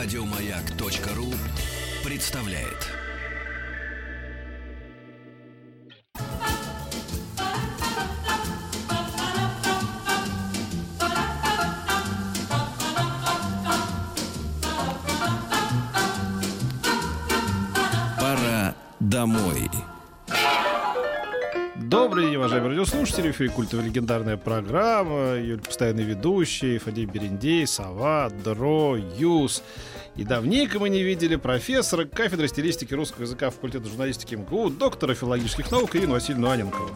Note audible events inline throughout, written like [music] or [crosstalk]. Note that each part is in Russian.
Радиомаяк.ру представляет. Пора домой. Добрый день, уважаемые радиослушатели. В эфире культовая легендарная программа. Ее постоянный ведущий Фадей Берендей, Сова, Дро, Юс. И давненько мы не видели профессора кафедры стилистики русского языка факультета журналистики МГУ, доктора филологических наук Ирину Васильевну Аненкову.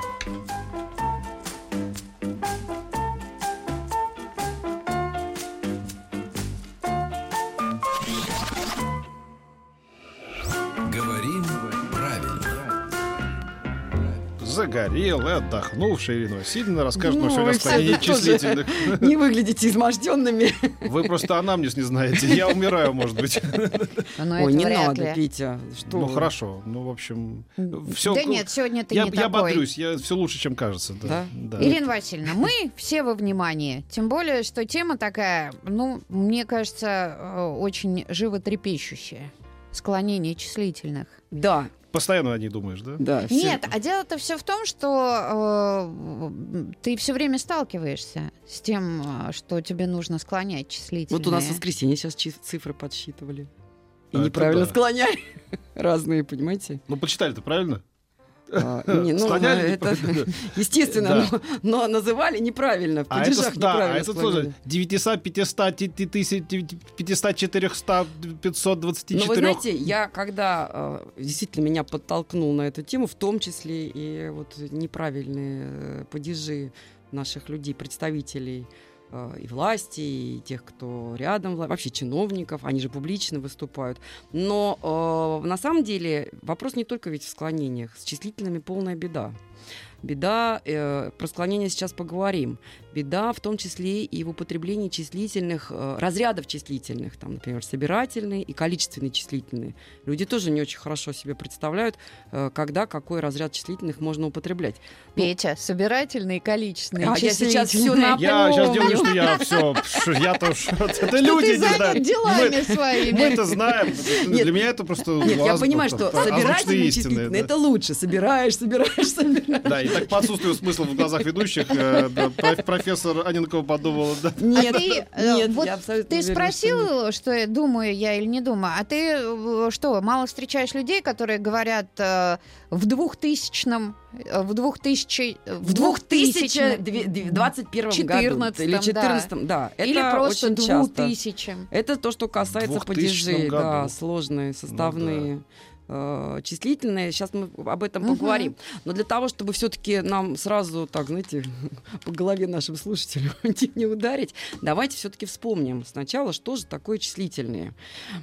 Загорелая, отдохнувшая Ирина Васильевна расскажет нам Ну, сегодня вы о склонении все тоже числительных. [laughs] Не выглядите изможденными. Вы просто анамнез не знаете. Я умираю, может быть. Ну, Ой, не надо, ли. Питя. Что Ну вы? хорошо. Ну, в общем, все. Да нет, сегодня ты я, не я такой. бодрюсь, я все лучше, чем кажется. Да. Да? да. Ирина Васильевна, мы все во внимании. Тем более, что тема такая, ну, мне кажется, э, очень животрепещущая. Склонение числительных. Да, Постоянно о ней думаешь, да? да. все- Нет, а дело-то все в том, что э, ты все время сталкиваешься с тем, э, что тебе нужно склонять числительные. Вот у нас в воскресенье сейчас цифры подсчитывали. И А, неправильно да. склоняли. [laughs] Разные, понимаете? Ну, почитали-то правильно? А, не, ну, Склоняли? это, [laughs] естественно, но, но называли неправильно. В А это, да, а неправильно это тоже 900, 500, 500, 500, 400, 524. Ну, вы знаете, я когда э, действительно меня подтолкнул на эту тему, в том числе и вот неправильные э, падежи наших людей, представителей и власти, и тех, кто рядом, вообще чиновников, они же публично выступают. Но э, на самом деле вопрос не только ведь в склонениях, с числительными полная беда. Беда, э, про склонение сейчас поговорим. Беда в том числе и в употреблении числительных, э, разрядов числительных, там, например, собирательные и количественные числительные. Люди тоже не очень хорошо себе представляют, э, когда какой разряд числительных можно употреблять. Петя, собирательные и количественные А я сейчас всё числительные. на- Я сейчас делаю, что я все, я то уж- [laughs] это Что люди не знают. делами Мы- своими. Мы это знаем. Для меня это просто Нет, я понимаю, что собирательные числительные это лучше. Собираешь, собираешь, [laughs] собираешь. Да, и так по отсутствию смысла в глазах ведущих э, профессор Аненкова подумала, да. Нет, а ты, [laughs] э, нет, вот я абсолютно ты уверена, что нет. спросил, что я думаю я или не думаю, а ты э, что, мало встречаешь людей, которые говорят э, в двухтысячном, э, в двухтысячи, В двухтысячном, 2021 году 14, или да. 14 да. или это просто очень часто. Это то, что касается 2000 падежей, году. да, сложные, составные. Э, числительные, сейчас мы об этом поговорим. Но для того, чтобы все-таки нам сразу, так, знаете, [laughs] по голове нашим слушателям [laughs] не ударить, давайте все-таки вспомним сначала, что же такое числительные.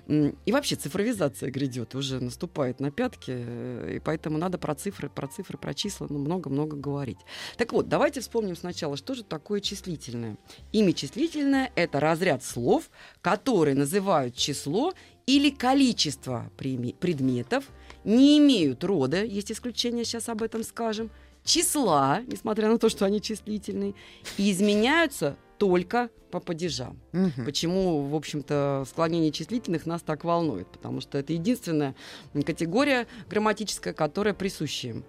И вообще цифровизация грядет, уже наступает на пятки, э, и поэтому надо про цифры, про цифры, про числа ну, много-много говорить. Так вот, давайте вспомним сначала, что же такое числительное. Имя числительное — это разряд слов, которые называют число или количество предметов, не имеют рода, есть исключение, сейчас об этом скажем, числа, несмотря на то, что они числительные, и изменяются только по падежам. Мгм. Почему, в общем-то, склонение числительных нас так волнует? Потому что это единственная категория грамматическая, которая присуща им.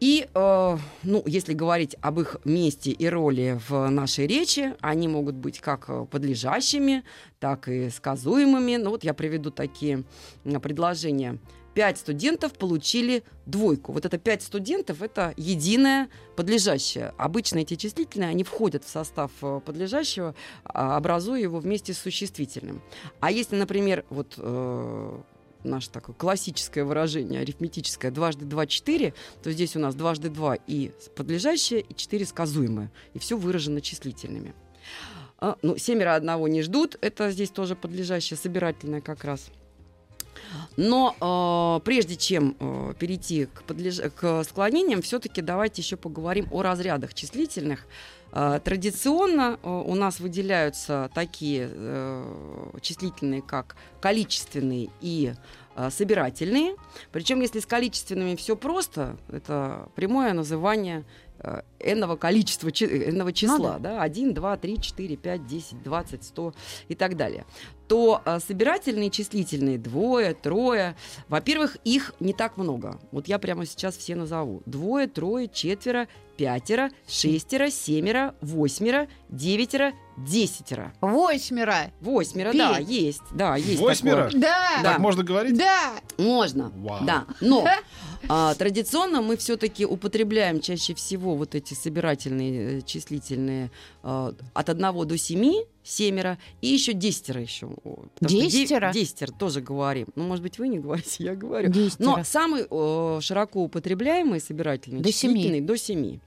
И, э, ну, если говорить об их месте и роли в нашей речи, они могут быть как э, подлежащими, так и сказуемыми. Ну, вот я приведу такие предложения. Пять студентов получили двойку. Вот это пять студентов – это единое подлежащее. Обычно эти числительные, они входят в состав э, подлежащего, а, образуя его вместе с существительным. А если, например, вот э, наше такое классическое выражение, арифметическое, дважды два – четыре, то здесь у нас дважды два и подлежащее, и четыре сказуемое. И все выражено числительными. А, ну, семеро одного не ждут, это здесь тоже подлежащее, собирательное как раз. Но э, прежде чем э, перейти к, подлеж- к склонениям, все-таки давайте еще поговорим о разрядах числительных. Э, традиционно э, у нас выделяются такие э, числительные, как количественные и э, собирательные. Причем, если с количественными все просто, это прямое называние энного количества, чи- энного числа, Ну да, 1, 2, 3, 4, 5, 10, 20, 100 и так далее, то а, собирательные числительные двое, трое, во-первых, их не так много. Вот я прямо сейчас все назову. Двое, трое, четверо, пятеро, шестеро, семеро, восьмеро, девятеро, десятеро. Восьмеро. Восьмеро, Петь. да, есть. Да, есть Восьмеро? такое. Да. Да. Так можно говорить? Да. Можно, Вау. да. Но [laughs] а, традиционно мы все-таки употребляем чаще всего вот эти собирательные э, числительные а, от 1 до 7, семеро, и еще десятеро еще. Десятеро? Десятеро тоже говорим. Ну, может быть, вы не говорите, [laughs] я говорю. Десятеро. Но самый э, широко употребляемый собирательный До семи. до 7.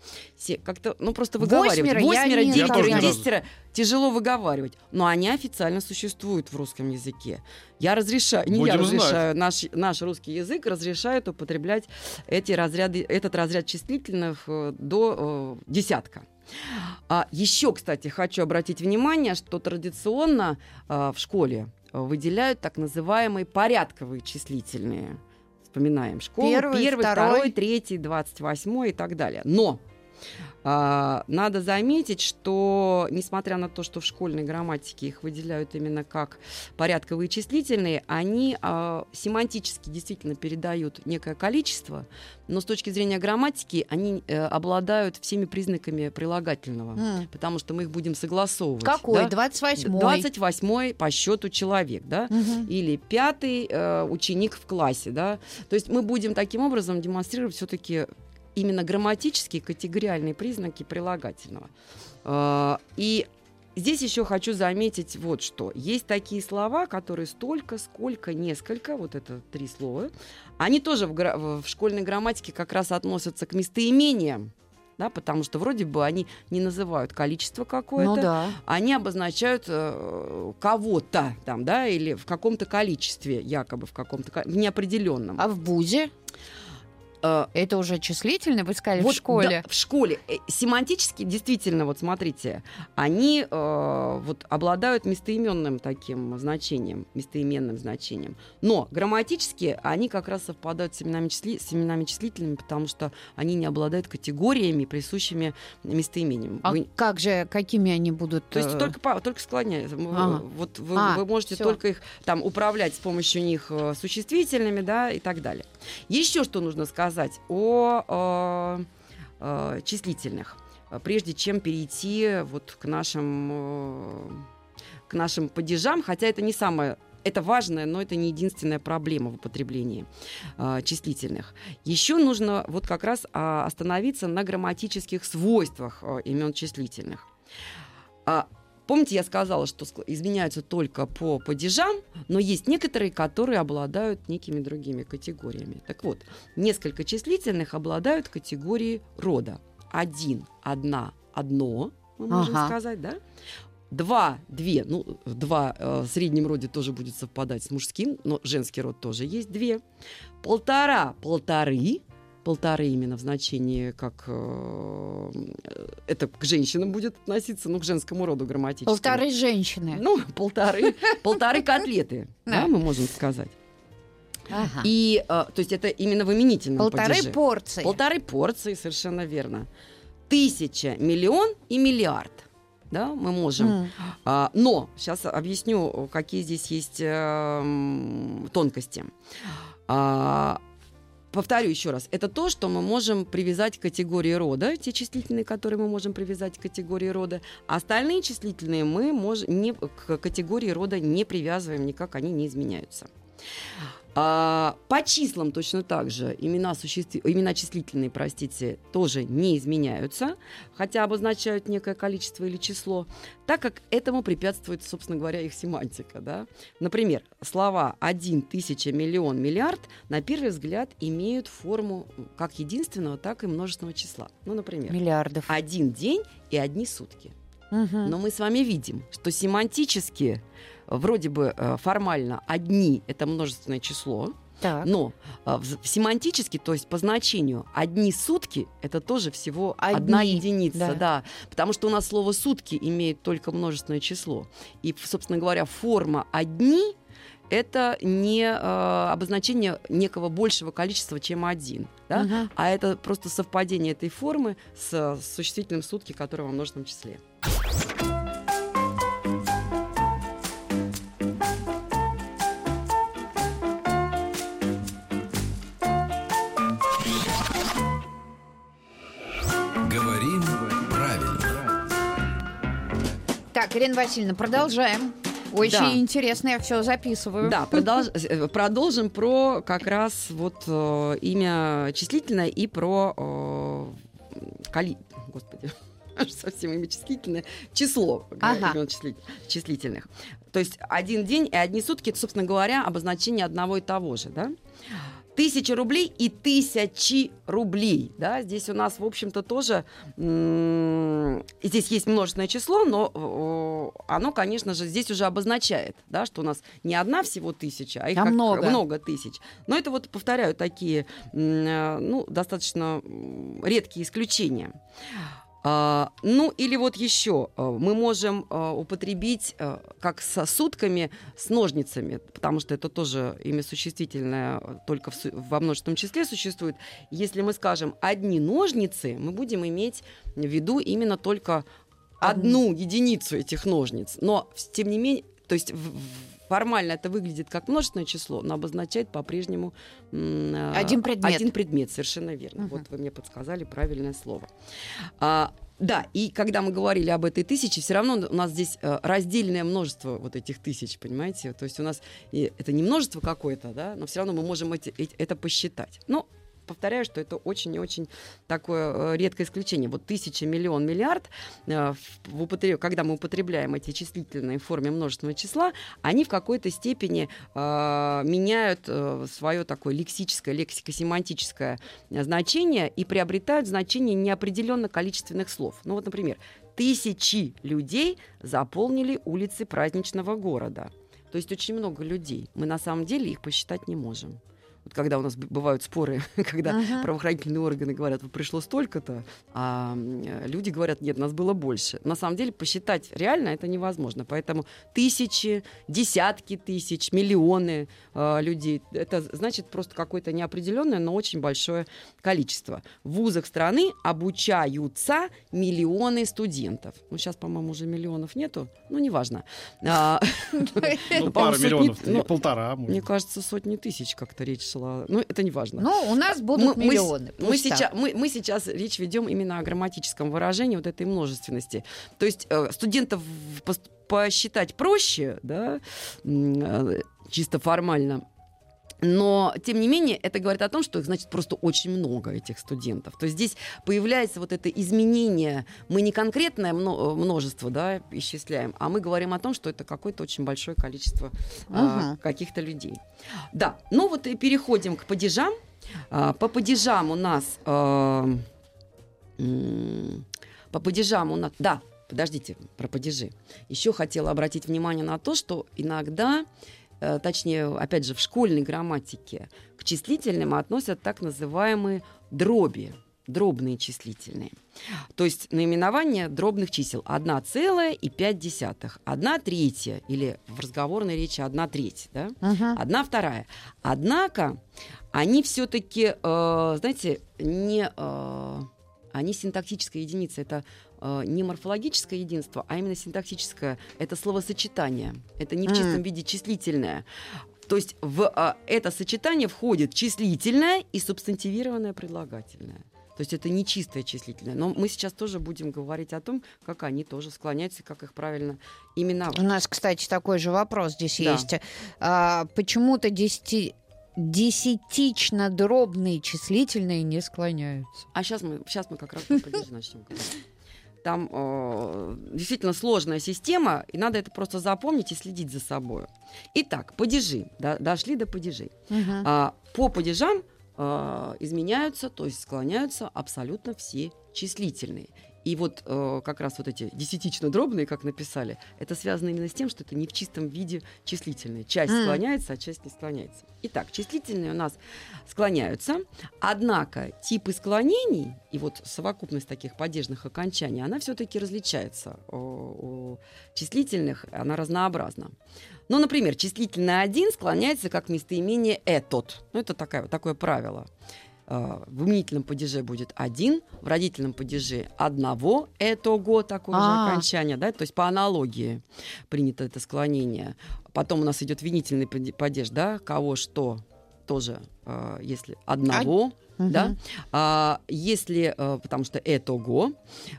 Как-то, ну, просто выговаривать. Восьмеро девятеро десятеро тяжело выговаривать. Но они официально существуют в русском языке. Я разрешаю, не я знать. разрешаю, наш, наш русский язык разрешает употреблять эти разряды, этот разряд числительных э, до э, десятка. А еще, кстати, хочу обратить внимание, что традиционно э, в школе э, выделяют так называемые порядковые числительные. Вспоминаем школу. Первый, первый, второй. второй, третий, двадцать восьмой и так далее. Но а, надо заметить, что несмотря на то, что в школьной грамматике их выделяют именно как порядковые числительные, они а, семантически действительно передают некое количество, но с точки зрения грамматики они э, обладают всеми признаками прилагательного, М. потому что мы их будем согласовывать. Какой? да? Двадцать восьмой. 28 по счету человек, да? Мгм. или пятый э, ученик в классе, да. То есть мы будем таким образом демонстрировать все-таки именно грамматические категориальные признаки прилагательного. Э, и здесь еще хочу заметить вот что. Есть такие слова, которые столько, сколько, несколько, вот это три слова, они тоже в, гра- в школьной грамматике как раз относятся к местоимениям, да, потому что вроде бы они не называют количество какое-то, Ну да. они обозначают э, кого-то там, да, или в каком-то количестве, якобы в каком-то ко- в неопределенном. А в БУЗе? Э, Это уже числительно, вы сказали, вот, в школе. да, в школе. Семантически, действительно, вот смотрите, они э, вот обладают местоименным таким значением, местоименным значением. Но грамматически они как раз совпадают с именами, числи- с именами числительными, потому что они не обладают категориями, присущими местоимениям. А Вы- как же, какими они будут? То есть э, только, только склоняется. М, Ага. Вот вы, А, вы можете всё. только их там управлять с помощью них э, существительными, да, и так далее. Еще что нужно сказать о э, э, числительных, э, прежде чем перейти вот к нашим э, к нашим падежам, хотя это не самое это важная, но это не единственная проблема в употреблении э, числительных. Еще нужно вот как раз а, остановиться на грамматических свойствах э, имен числительных. А, помните, я сказала, что изменяются только по падежам, но есть некоторые, которые обладают некими другими категориями. Так вот, несколько числительных обладают категорией рода. Один, одна, одно, мы можем Ага. сказать, да? Два, две, ну, два э, в среднем роде тоже будет совпадать с мужским, но женский род тоже есть две. Полтора, полторы, полторы именно в значении, как э, это к женщинам будет относиться, ну, к женскому роду грамматически. Полторы женщины. Ну, полторы, полторы котлеты, [laughs] да, мы можем сказать. Ага. И, э, то есть это именно в именительном Полторы падеже. порции. Полторы порции, совершенно верно. Тысяча, миллион и миллиард. Да, мы можем. М. А, но сейчас объясню, какие здесь есть э, тонкости. А, повторю еще раз. Это то, что мы можем привязать к категории рода, те числительные, которые мы можем привязать к категории рода. А остальные числительные мы можем не, к категории рода не привязываем никак, они не изменяются. А, по числам точно так же имена, существ... имена числительные, простите, тоже не изменяются, хотя обозначают некое количество или число, так как этому препятствует, собственно говоря, их семантика. Да? Например, слова один, тысяча, миллион, миллиард на первый взгляд имеют форму как единственного, так и множественного числа. Ну, например, Миллиардов. один день и одни сутки. Мгм. Но мы с вами видим, что семантически, вроде бы э, формально, одни это множественное число, Так. Но в- семантически, то есть по значению, одни сутки это тоже всего Одни, одна единица, да. да. Потому что у нас слово сутки имеет только множественное число. И, собственно говоря, форма одни это не э, обозначение некого большего количества, чем один. Да? Мгм. А это просто совпадение этой формы с, э, с существительным сутки, которое во множественном числе. Ирина Васильевна, продолжаем. Очень Да. интересно, я все записываю. Да, продолж- э, продолжим про как раз вот э, имя числительное и про э, коли... Господи, [laughs] совсем имя числительное. Число Ага. имен числи- числительных. То есть один день и одни сутки, это, собственно говоря, обозначение одного и того же, да? Тысяча рублей и тысячи рублей, да, здесь у нас, в общем-то, тоже, здесь есть множественное число, но оно, конечно же, здесь уже обозначает, да, что у нас не одна всего тысяча, а их А как- много. много тысяч. Но это вот, повторяю, такие, э, ну, достаточно редкие исключения. А, ну, или вот еще э, мы можем э, употребить э, как со сутками с ножницами, потому что это тоже имя существительное только в во множественном числе существует. Если мы скажем одни ножницы, мы будем иметь в виду именно только одну единицу этих ножниц. Но, тем не менее, то есть в- формально это выглядит как множественное число, но обозначает по-прежнему э, Один предмет. Один предмет, совершенно верно. Мгм. Вот вы мне подсказали правильное слово. А, да, и когда мы говорили об этой тысяче, все равно у нас здесь э, раздельное множество вот этих тысяч, понимаете? То есть у нас и это не множество какое-то, да, но все равно мы можем эти- эти- это посчитать. Но повторяю, что это очень и очень такое э, редкое исключение. Вот тысяча, миллион, миллиард, э, в- употреб- когда мы употребляем эти числительные в форме множественного числа, они в какой-то степени э, меняют свое такое лексическое, лексико-семантическое э, значение и приобретают значение неопределенно количественных слов. Ну вот, например, тысячи людей заполнили улицы праздничного города. То есть очень много людей. Мы на самом деле их посчитать не можем. Вот когда у нас бывают споры, [laughs] когда Мгм. правоохранительные органы говорят, вот пришло столько-то, а э, люди говорят, нет, нас было больше. На самом деле посчитать реально это невозможно. Поэтому тысячи, десятки тысяч, миллионы э, людей, это значит просто какое-то неопределенное, но очень большое количество. В вузах страны обучаются миллионы студентов. Ну, сейчас, по-моему, уже миллионов нету, ну, неважно. А, [laughs] Ну, пара миллионов, ну, полтора. Мне кажется, сотни тысяч как-то речь шла. Ну, это не важно. Ну, у нас будут Мы- мы миллионы. Мы, Пусть сейчас, мы, мы сейчас речь ведем именно о грамматическом выражении вот этой множественности. То есть э, студентов пос- посчитать проще, да, э, чисто формально. Но, тем не менее, это говорит о том, что их, значит, просто очень много, этих студентов. То есть здесь появляется вот это изменение. Мы не конкретное мно- множество да, исчисляем, а мы говорим о том, что это какое-то очень большое количество а, Ага. каких-то людей. Да, ну вот и переходим к падежам. А, По падежам у нас... а, По падежам у нас... Да, подождите, про падежи. Еще хотела обратить внимание на то, что иногда, точнее, опять же, в школьной грамматике к числительным относят так называемые дроби, дробные числительные. То есть наименование дробных чисел 1 целая и 5 десятых, 1 третья, или в разговорной речи 1 треть, да? Мгм. одна вторая. Однако они все-таки, знаете, не э, они синтактическая единица. Это э, не морфологическое единство, а именно синтаксическое. Это словосочетание. Это не в чистом виде числительное. То есть в э, это сочетание входит числительное и субстантивированное предлагательное. То есть это не чистое числительное. Но мы сейчас тоже будем говорить о том, как они тоже склоняются, как их правильно именовать. У нас, кстати, такой же вопрос здесь Да. есть. А, почему-то десяти... десятично-дробные числительные не склоняются. А сейчас мы, сейчас мы как раз начнем говорить. Там э, действительно сложная система, и надо это просто запомнить и следить за собой. Итак, падежи. Да, дошли до падежей. Мгм. А, по падежам э, изменяются, то есть склоняются абсолютно все числительные. И вот э, как раз вот эти десятично-дробные, как написали, это связано именно с тем, что это не в чистом виде числительные. Часть М. склоняется, а часть не склоняется. Итак, числительные у нас склоняются, однако типы склонений и вот совокупность таких падежных окончаний, она все-таки различается. У, у числительных она разнообразна. Ну, например, числительное один склоняется как местоимение «этот». Ну, это такая, такое правило. Э, В именительном падеже будет один, в родительном падеже одного этого такое же А. окончание, да, то есть по аналогии принято это склонение. Потом у нас идет винительный паде- падеж, да, кого что тоже, э, если одного, Мгм. да, А, если, э, потому что этого,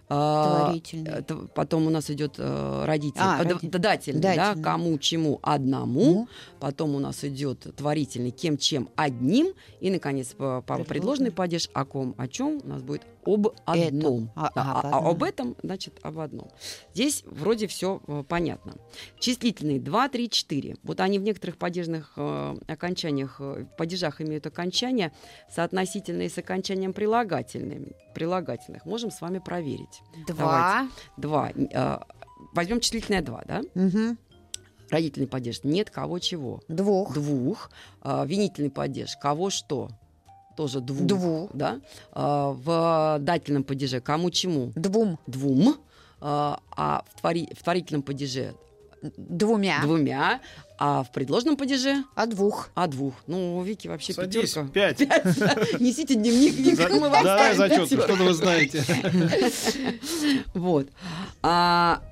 а, Творительный. это потом у нас идет э, родитель, А, э, д- родитель. дательный, да, кому, чему, одному, Ну, потом у нас идет творительный, кем, чем, одним, и, наконец, Предложный. предложный падеж, о ком, о чем у нас будет об одном. А, Да, об а- а одном. об этом, значит, об одном. Здесь вроде все понятно. Числительные 2, 3, 4. Вот они в некоторых падежных э, окончаниях, э, падежах имеют окончания, соотносительные с окончанием прилагательными, прилагательных. Можем с вами проверить. два. Два. Э, возьмем числительное 2, да? Мгм. Родительный падеж. Нет кого чего. Двух. Двух. Э, винительный падеж. Кого что? Тоже двух. Двух. Да? Э, в дательном падеже. Кому чему? Двум. Двум. Э, а в, твори- в творительном падеже Двумя. двумя. А в предложном падеже А двух. о двух. Ну, у Вики вообще Садись, пятерка. пять. [laughs] Несите дневник, Вика, За- мы вам Давай зачет, что-то вы знаете. [laughs] Вот. А,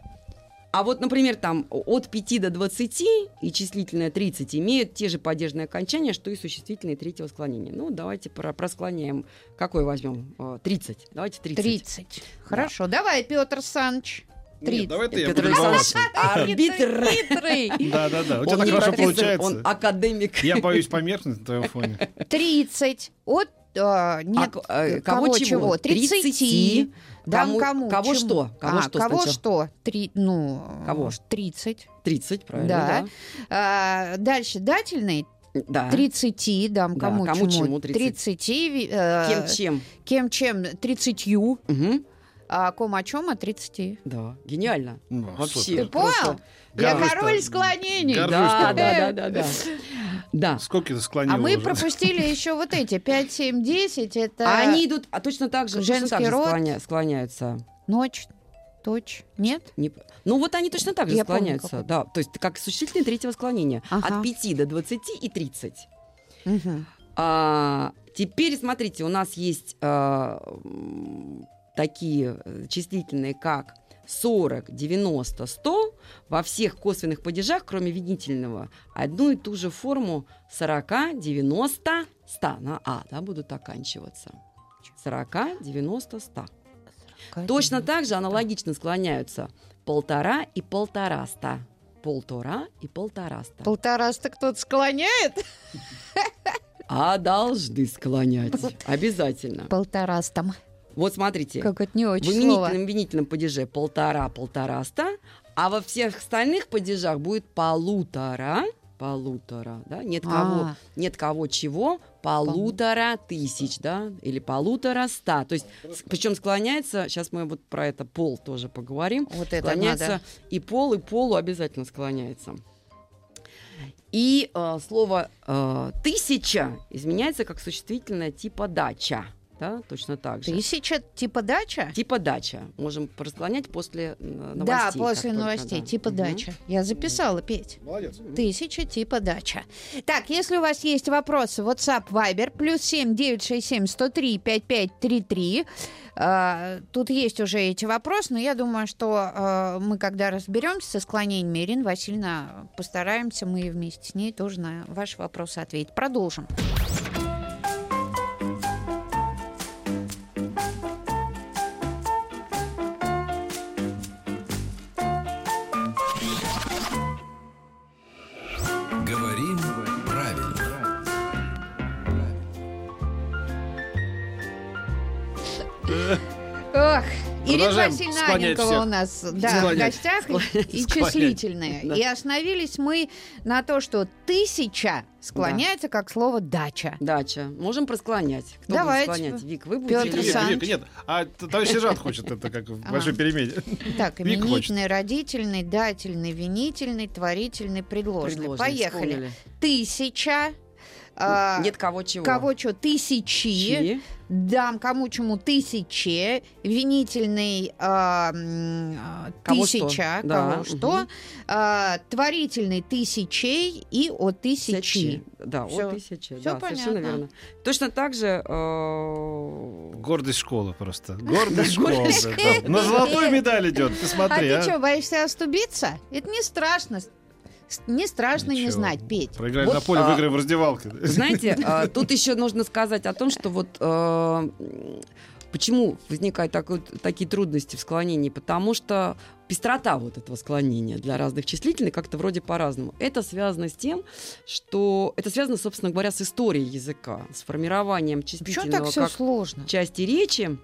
а вот, например, там от 5 до 20 и числительное 30 имеют те же падежные окончания, что и существительные третьего склонения. Ну, давайте про просклоняем. Какой возьмем? Э, 30. Давайте 30. Тридцать. Хорошо. Давай, Петр Саныч. Нет, давай ты, я Петр Александрович, арбитр. Хитрый. Да-да-да, у тебя так хорошо получается. Он академик. Я боюсь померкнуть на твоем фоне. Тридцать. От... а, нет, А, э, кого, кого чего? чего? Тридцати. 30. Да, Кому- кому? кого чему? что? Кого А, что Кого сначала? что? Три, ну, Кого? Тридцать. 30, правильно, Да. да. А, дальше дательный. Да. Тридцати. Дам Да, кому, кому чему 30? Тридцати. ви- э, Кем чем? Кем чем? Тридцатью. Мгм. А ком о чем? О тридцати. Да, гениально. Ну, Вообще. супер. Ты понял? Я король склонений. Горжусь Да, да, да, да, да. [laughs] Да. Сколько ты склонила А мы уже? пропустили [laughs] еще вот эти 5, 7, 10. Это А они идут, а точно так же, Женский так же род. склоня- склоняются. ночь, точь. Нет? Не Ну вот они точно так же Я помню, склоняются, какой. да. То есть как существительные третьего склонения. Ага. От 5 до 20 и 30. Мгм. А, теперь смотрите, у нас есть а, такие э, числительные, как 40, 90, 100. Во всех косвенных падежах, кроме винительного, одну и ту же форму 40, 90, 100 на А, да, будут оканчиваться. 40, 90, 100. Точно так же аналогично склоняются полтора и полтораста. Полтора и полтораста. Полтораста кто-то склоняет? А должны склонять. [laughs] Обязательно. Полторастом. Вот смотрите. Как это не В очень слово. именительном винительном падеже полтора, полтораста, а во всех остальных падежах будет полутора, полутора, да, нет кого, А. нет кого чего, полутора тысяч, да, или полутора ста, то есть, причем склоняется, сейчас мы вот про это пол тоже поговорим, Вот это склоняется надо. и пол, и полу обязательно склоняется. И э, слово э, тысяча изменяется как существительное типа дача, да, точно так же. Тысяча типа дача? Типа дача. Можем расклонять после э, новостей. да, после только, новостей. да. Типа Мгм. дача. Я записала, Петь. Молодец. Тысяча типа дача. Так, если у вас есть вопросы, WhatsApp, Viber, плюс 7 967 103 5533. А, Тут есть уже эти вопросы, но я думаю, что а, мы, когда разберемся со склонениями, Ирина Васильевна, постараемся мы вместе с ней тоже на ваши вопросы ответить. Продолжим. Ирина Васильевна Аненкова всех. у нас да, в Склонять. гостях и Склонять. числительные. Да. И остановились мы на то, что тысяча склоняется как слово дача. Дача. Можем просклонять. Кто Давайте. будет склонять? Вик, вы будете? Вика, Александрович. Вика, нет. А товарищ сержант хочет это как в Ага. большой перемене. Так, Вик именительный, родительный, дательный, винительный, творительный, предложный. Поехали. Тысяча. А, Нет кого чего. Кого что? Тысячи. Чи. Дам кому чему тысяче. Винительный а, Кого что. тысяча. Да, Кого что. А, творительный тысячей и о тысячи. Тысячи. Да, Всё. о тысяче. Всё да, совершенно понятно. верно. Точно так же э, Гордость школы просто. [laughs] Гордость Да, школы. да. На золотую медаль идет. Ты А смотри, ты а. что, боишься оступиться? Это не страшно. Не страшно не Ничего. знать, Петь. Проиграли Вот, на поле, а, выиграем в раздевалке. Знаете, [laughs] а, тут еще нужно сказать о том, что вот э, почему возникают такие трудности в склонении, потому что пестрота вот этого склонения для разных числительных как-то вроде по-разному. Это связано с тем, что это связано, собственно говоря, с историей языка, с формированием Почему числительного так все как сложно? части речи,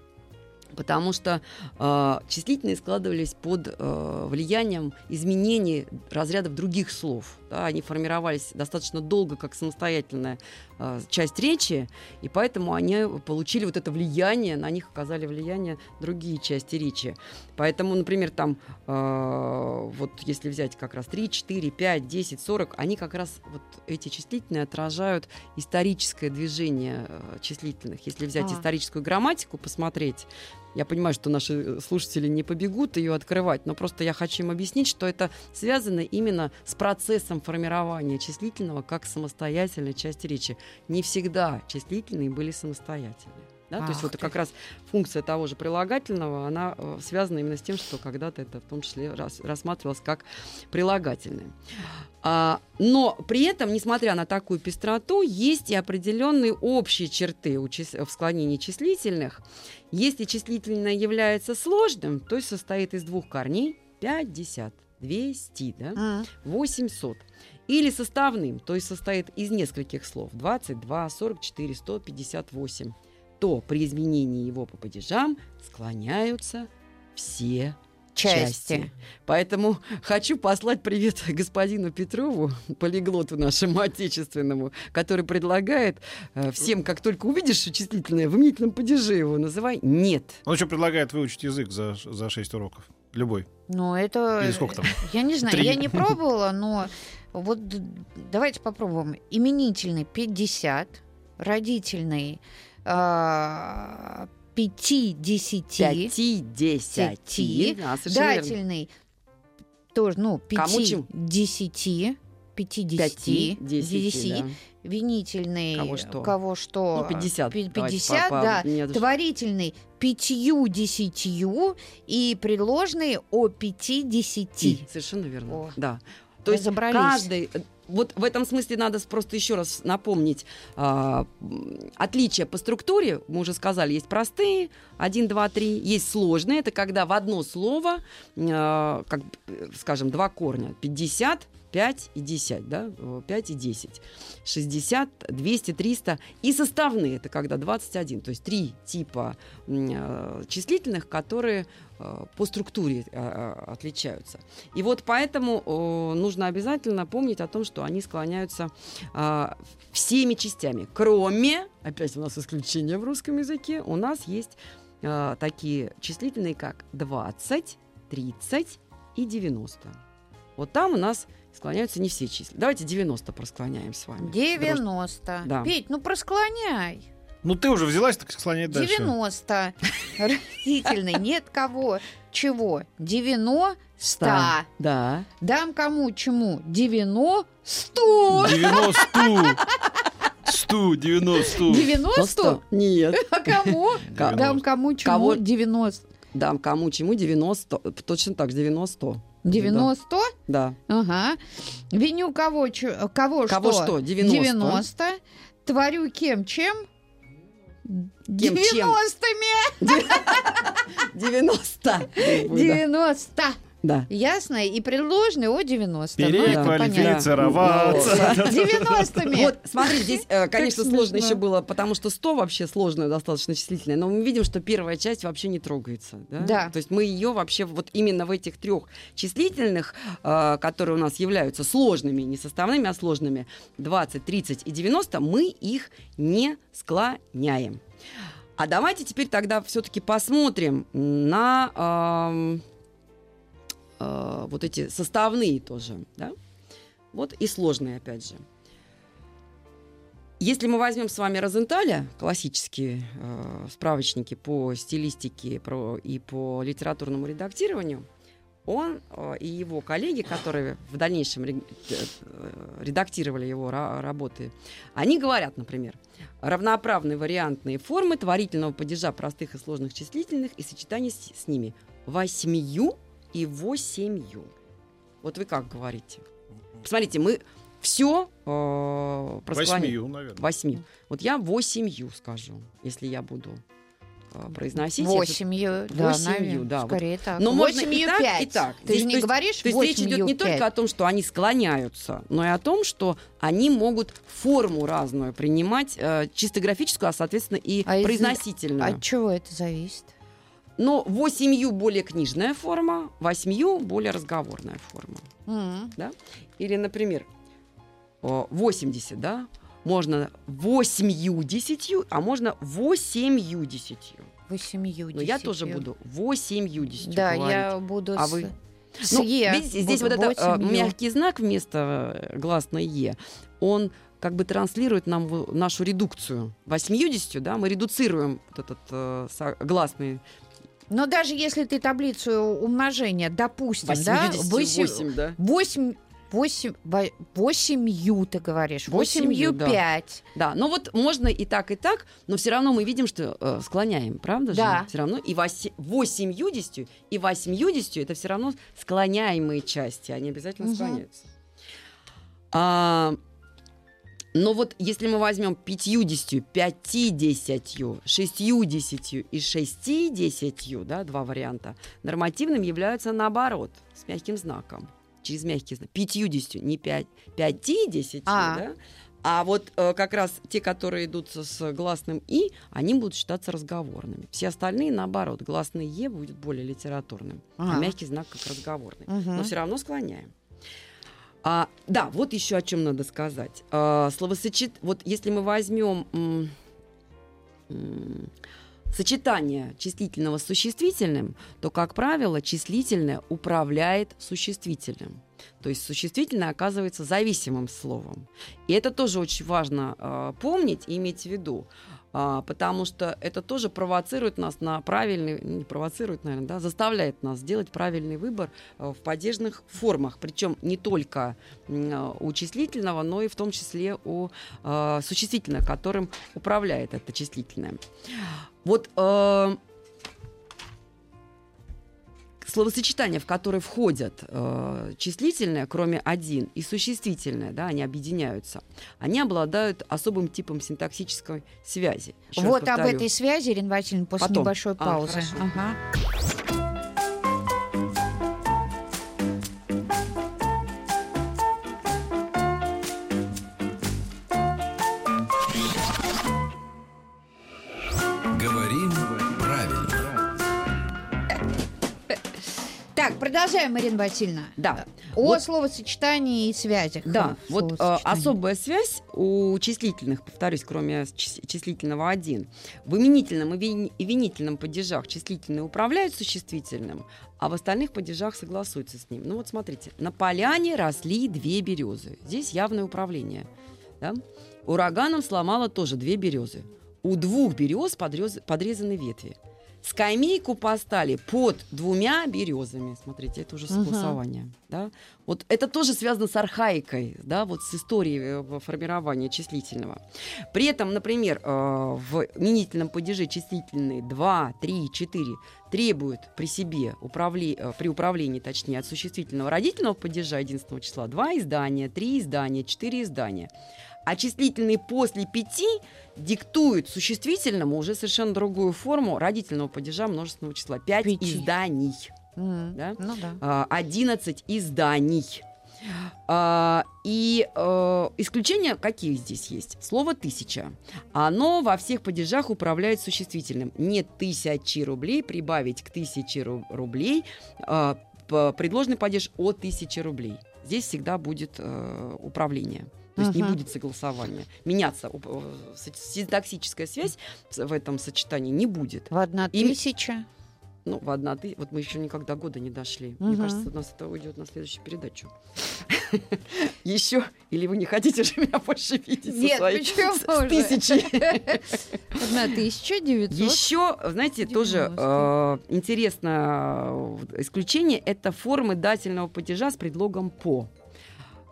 потому что э, числительные складывались под э, влиянием изменений разрядов других слов. Да, они формировались достаточно долго как самостоятельная э, часть речи, и поэтому они получили вот это влияние, на них оказали влияние другие части речи. Поэтому, например, там, э, вот если взять как раз 3, 4, 5, 10, 40, они как раз вот эти числительные отражают историческое движение э, числительных. Если взять А. историческую грамматику, посмотреть, я понимаю, что наши э, слушатели не побегут ее открывать, но просто я хочу им объяснить, что это связано именно с процессом формирования числительного как самостоятельной части речи. Не всегда числительные были самостоятельны. Да? То есть вот ты. как раз функция того же прилагательного, она э, связана именно с тем, что когда-то это в том числе рас- рассматривалось как прилагательное. А, но при этом, несмотря на такую пестроту, есть и определенные общие черты у чис- в склонении числительных. Если числительное является сложным, то есть состоит из двух корней 50, 200, да? М. 800. Или составным, то есть состоит из нескольких слов 22, 44, 158, то при изменении его по падежам склоняются все Части. части. Поэтому хочу послать привет [laughs] господину Петрову, полиглоту нашему отечественному, который предлагает э, всем, как только увидишь числительное, в именительном падеже его называй «нет». Он еще предлагает выучить язык за, за 6 уроков. Любой. Ну, это... Или сколько там? [laughs] Я не знаю, Три. я не [laughs] пробовала, но вот давайте попробуем. Именительный 50, родительный 50, Пяти, десяти. Пяти. Верно. дательный тоже, ну, Кому 5, чем? 10, 50, Пяти, десяти, да. винительный Кого что? кого что? Ну, 50. Пи- давайте 50, по- по- да. нет, Творительный пятью десятью и предложный о пяти десяти. Совершенно верно. О. Да. То есть каждый... э, Вот в этом смысле надо просто еще раз напомнить м, отличия по структуре. Мы уже сказали, есть простые, 1, 2, 3. Есть сложные, это когда в одно слово, а, как, э, скажем, два корня. 50, 5 и 10, да? 5 и 10. 60, 200, 300. И составные, это когда 21. То есть три типа э, числительных, которые э, по структуре э, э, отличаются. И вот поэтому нужно обязательно помнить о том, что они склоняются э, всеми частями. Кроме, опять у нас исключение в русском языке, у нас есть э, такие числительные, как 20, 30 и 90. Вот там у нас склоняются не все числа. Давайте 90 просклоняем с вами. 90. Да. Петь, ну просклоняй. Ну ты уже взялась, так склонять дальше. 90. Родительный. Нет кого. Чего? 90. Ста. Да. Дам кому чему? 90. 100. 90. 100, 90. 90? Нет. [laughs] А кому? 90. Дам кому чему? Кого? 90. Дам кому чему 90. Точно так же 90. 90? Да. Ага. Виню кого, кого, Кого что? что? 90. 90. Творю кем, чем? Кем, чем? 90-ми. 90. 90. Да. Ясно? И предложенный о 90. Ну. Переквалифицироваться. Да. 90-ми. Вот, смотри, здесь, э, конечно, сложно еще было, потому что 100 вообще сложное достаточно числительное, но мы видим, что первая часть вообще не трогается. Да? Да. То есть мы ее вообще вот именно в этих трех числительных, э, которые у нас являются сложными, не составными, а сложными, 20, 30 и 90, мы их не склоняем. А давайте теперь тогда все-таки посмотрим на ам, э, вот эти составные тоже, да? Вот и сложные, опять же. Если мы возьмем с вами Розенталя, классические э, справочники по стилистике про, и по литературному редактированию, он э, и его коллеги, которые в дальнейшем ре- э, редактировали его ра- работы, они говорят, например, равноправные вариантные формы творительного падежа простых и сложных числительных и сочетаний с, с ними восьмию и восемью. Вот вы как говорите? Посмотрите, мы все э, просклоняем. Восьмию, наверное. Восьми. Вот я восемью скажу, если я буду э, произносить. Восемью, да, Восемью, да, вот. скорее так. Но можно и Восемью так, пять. и так. Ты Здесь, же то не есть- говоришь То есть речь идет не восемью только пять. о том, что они склоняются, но и о том, что они могут форму разную принимать, э, чисто графическую, а соответственно и А из- произносительную. От чего это зависит? Но восемью более книжная форма, восьмью более разговорная форма. М. Или, например, э, 80, да? Можно восемью десятью, а можно восемью десятью. Восемью Но я десятью. тоже буду восемью десятью Да, говорить. я буду А с... вы? с Ну, «е». видите, здесь Буду вот это э, мягкий знак вместо э, гласной «е», он как бы транслирует нам нашу редукцию. 80, да, мы редуцируем вот этот э, гласный Но даже если ты таблицу умножения, допустим, да, 88, да? восемь, восемь, во- восемью, ты говоришь, Восемью, восемью да. пять. Да, но вот можно и так, и так, но все равно мы видим, что э, склоняем, правда Да. же? Все равно и восе- 80 и 80 это все равно склоняемые части, они обязательно склоняются. А, но вот если мы возьмем 50, 50, 60 и 60, да, два варианта, нормативным являются наоборот, с мягким знаком. Через мягкий знак. 50, не 5, 50, А. да? А вот э, как раз те, которые идут с, гласным «и», они будут считаться разговорными. Все остальные, наоборот, гласный «е» будет более литературным, а, А. мягкий знак как разговорный. Мгм. Но все равно склоняем. А, да, вот еще о чем надо сказать. А, словосочет... Вот если мы возьмем м, м, сочетание числительного с существительным, то, как правило, числительное управляет существительным. То есть существительное оказывается зависимым словом. И это тоже очень важно э, помнить и иметь в виду, а, потому что это тоже провоцирует нас на правильный, не провоцирует, наверное, да, заставляет нас сделать правильный выбор э, в падежных формах, причем не только э, у числительного, но и в том числе у э, существительного, которым управляет это числительное. Вот э, словосочетания, в которые входят э, числительное, кроме один, и существительное, да, они объединяются, они обладают особым типом синтаксической связи. Еще вот об этой связи, Ирина Васильевна, после Потом. небольшой А, паузы. хорошо. Ага. Продолжаем, Ирина Васильевна. Да. О Вот- словосочетании и связях. Да, вот э, особая связь у числительных, повторюсь, кроме чис- числительного один, в именительном и вини- и винительном падежах числительные управляют существительным, а в остальных падежах согласуются с ним. Ну вот смотрите, на поляне росли две березы. Здесь явное управление. Да? Ураганом сломало тоже две березы. У двух берез подрез- подрезаны ветви. Скамейку поставили под двумя березами. Смотрите, это уже согласование. Да? Вот это тоже связано с архаикой, да, вот с историей э, формирования числительного. При этом, например, э, в именительном падеже числительные 2, 3, 4 требуют при себе, управле- э, при управлении, точнее, от существительного родительного падежа единственного числа 2 издания, 3 издания, 4 издания. А числительные после пяти диктуют существительному уже совершенно другую форму родительного падежа множественного числа. Пять Пяти. изданий. М, Да? Ну да. а, 11 изданий. А, И э, исключения какие здесь есть? Слово «тысяча». Оно во всех падежах управляет существительным. Не тысячи рублей, прибавить к тысяче ру- рублей э, предложенный падеж о тысяче рублей. Здесь всегда будет э, управление. То есть не Ага. будет согласования. Меняться э, синтаксическая связь в этом сочетании не будет. В одна тысяча. Ну, в одна ты. Вот мы еще никогда года не дошли. Мне Мгм. кажется, у нас это уйдет на следующую передачу. [laughs] Еще? Или вы не хотите же меня больше видеть со Нет, своей почему с- с же? тысячей? [laughs] Одна тысяча девятьсот. Еще, знаете, тоже э, интересно э, исключение это формы дательного падежа с предлогом по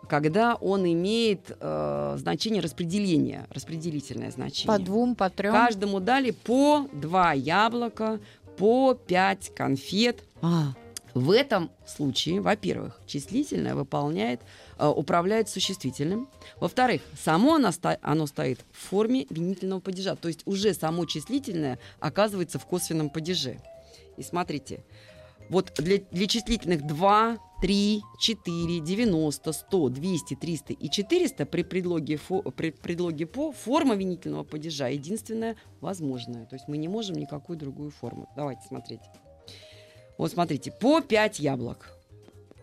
когда он имеет э, значение распределения, распределительное значение. По двум, по трем. Каждому дали по два яблока, по пять конфет. А, В этом случае, во-первых, числительное выполняет, э, управляет существительным. Во-вторых, само оно, ста- оно стоит в форме винительного падежа. То есть уже само числительное оказывается в косвенном падеже. И смотрите, вот для, для числительных 2, 3, 4, 90, 100, 200, 300 и 400 при предлоге, фо- при предлоге по форма винительного падежа единственная возможная. То есть мы не можем никакую другую форму. Давайте смотреть. Вот смотрите, по 5 яблок.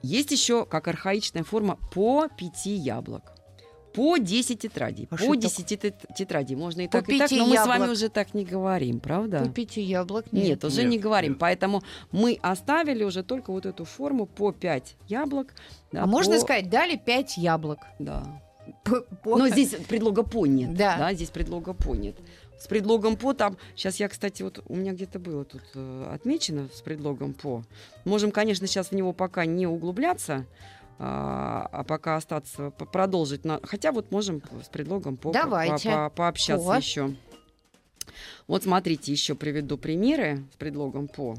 Есть еще, как архаичная форма, по 5 яблок. По 10 тетрадей. А по что 10 тет- тетрадей. Можно и По так, и так, но мы с вами уже так не говорим, правда? пяти яблок Нет, нет. уже Нет, не говорим. нет. Поэтому мы оставили уже только вот эту форму по 5 яблок. да, А можно по- сказать, дали пять яблок. Да. По- Но здесь предлога по нет. Да. здесь предлога по нет. С предлогом по там... Сейчас я, кстати, вот у меня где-то было тут э, отмечено с предлогом по. Можем, конечно, сейчас в него пока не углубляться, а, а пока остаться, по- продолжить. На... Хотя вот можем с предлогом по, по- Давайте. по- по- пообщаться По. еще. Вот смотрите, еще приведу примеры с предлогом по.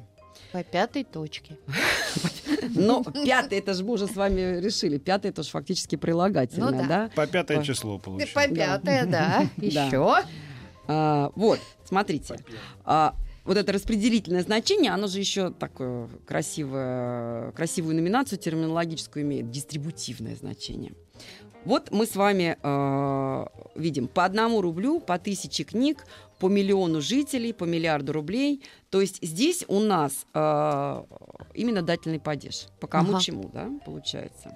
По пятой точке. [laughs] Но [laughs] пятый, это же мы уже с вами решили. Пятый, это же фактически прилагательное, Ну да. да? По пятое По- число По получилось. пятая, да. Да. [laughs] Еще. А, вот, смотрите. А, вот это распределительное значение, оно же еще такое красивое, красивую номинацию терминологическую имеет, дистрибутивное значение. Вот мы с вами э, видим по одному рублю, по тысяче книг, по миллиону жителей, по миллиарду рублей. То есть здесь у нас э, именно дательный падеж. По кому Ага. чему, да, получается.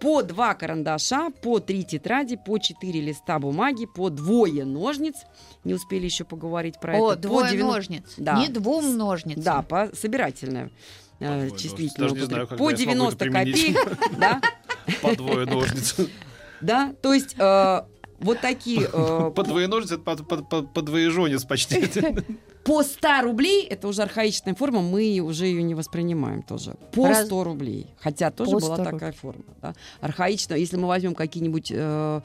По два карандаша, по три тетради, по четыре листа бумаги, по двое ножниц. Не успели еще поговорить про О, это. По двое 90 ножниц. Да. Не двум ножницам. Да, по собирательное. э, По двое числительное ножниц. Даже не знаю, По я смогу это 90 копеек, да, По двое ножниц. [laughs] да, то есть э, вот такие э, По двое ножниц это по- по- по- по двоежонец почти. [laughs] по 100 рублей, это уже архаичная форма, мы уже ее не воспринимаем тоже. По Раз- 100 рублей, хотя тоже По была 100 такая форма. Да. Архаичная, если мы возьмем какие-нибудь э,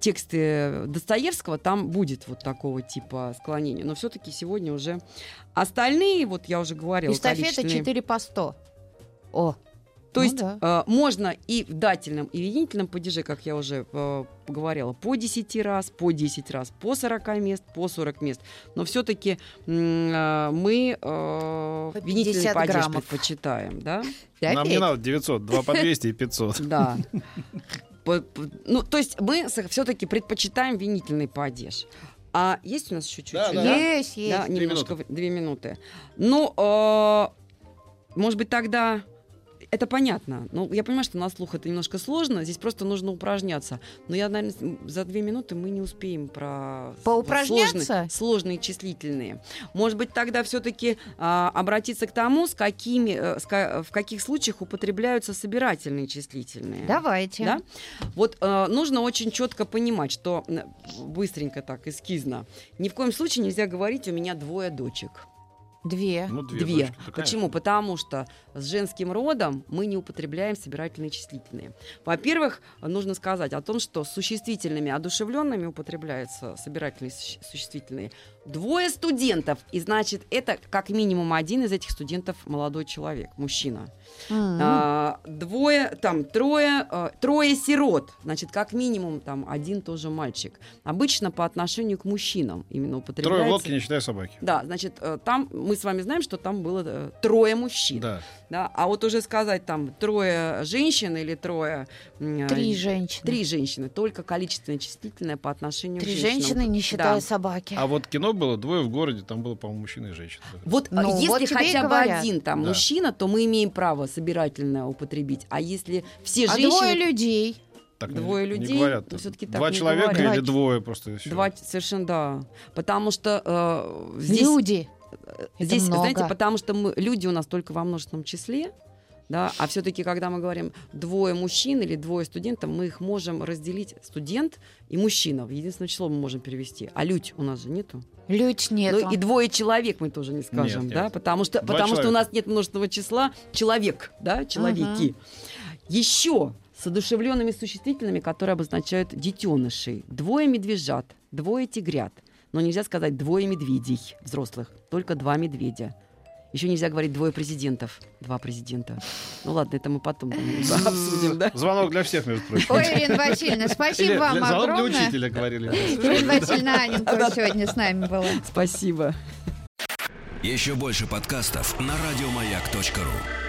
тексты Достоевского, там будет вот такого типа склонения. Но все-таки сегодня уже остальные, вот я уже говорила, Эстафета количественные- 4 по 100. О, То Ну есть да. э, можно и в дательном, и в винительном падеже, как я уже э, говорила, по 10 раз, по 10 раз, по 40 мест, по 40 мест. Но все-таки мы э, По винительный 50 падеж граммов. предпочитаем, да? Нам не надо 900, 2 по 200 и 500. Да. Ну, то есть мы все-таки предпочитаем винительный падеж. А есть у нас еще чуть-чуть? Да, да. Есть, есть. Да, Две немножко, в- две минуты. Ну, э, может быть, тогда это понятно. Ну, я понимаю, что на слух это немножко сложно. Здесь просто нужно упражняться. Но я, наверное, за две минуты мы не успеем про Поупражняться? сложные, сложные числительные. Может быть, тогда все-таки обратиться к тому, с какими, э, с в каких случаях употребляются собирательные числительные. Давайте. Да? Вот э, нужно очень четко понимать, что быстренько так, эскизно, ни в коем случае нельзя говорить «у меня двое дочек». Две. Ну, две. Две. дочки, да, Почему? конечно. Потому что с женским родом мы не употребляем собирательные числительные. Во-первых, нужно сказать о том, что с существительными одушевленными употребляются собирательные суще- существительные. Двое студентов, и значит, это как минимум один из этих студентов молодой человек, мужчина. А, двое, там, трое, э, трое сирот, значит, как минимум там один тоже мальчик. Обычно по отношению к мужчинам именно употребляется. Трое в лодке, не считая собаки. Да, значит, э, там мы мы с вами знаем, что там было э, трое мужчин. Да. Да, а вот уже сказать там трое женщин или трое... м, Три э, женщины. Три женщины, только количественно числительное по отношению Три к женщинам. женщины, не считая Да. собаки. А вот кино было двое в городе, там было, по-моему, мужчина и женщина. Вот Ну, а если вот хотя бы говорят. один там Да. мужчина, то мы имеем право собирательное употребить. А если все А женщины... двое людей. Так не- двое не людей, говорят. но всё-таки так Два не человека говорят. или двое просто. всё. Два, совершенно да. Потому что э, здесь, Люди. Это здесь много. знаете, потому что мы, люди у нас только во множественном числе, да, а все-таки, когда мы говорим двое мужчин или двое студентов, мы их можем разделить студент и мужчина. В единственное число мы можем перевести. А людь у нас же нету. Людь нет. Ну и двое человек мы тоже не скажем, Нет, да, нет. потому что Два потому что у нас нет множественного числа человек, да, человеки. Еще с одушевленными существительными, которые обозначают детенышей. Двое медвежат, двое тигрят. Но нельзя сказать двое медведей взрослых, только два медведя. Еще нельзя говорить двое президентов, два президента. Ну ладно, это мы потом [laughs] обсудим, да? Звонок для всех, между прочим. Ой, Ирина Васильевна, спасибо Или вам для- звонок для огромное. учителя, говорили. Ирина Васильевна Аненкова сегодня с нами была. Спасибо. Еще больше подкастов на радиомаяк.ру.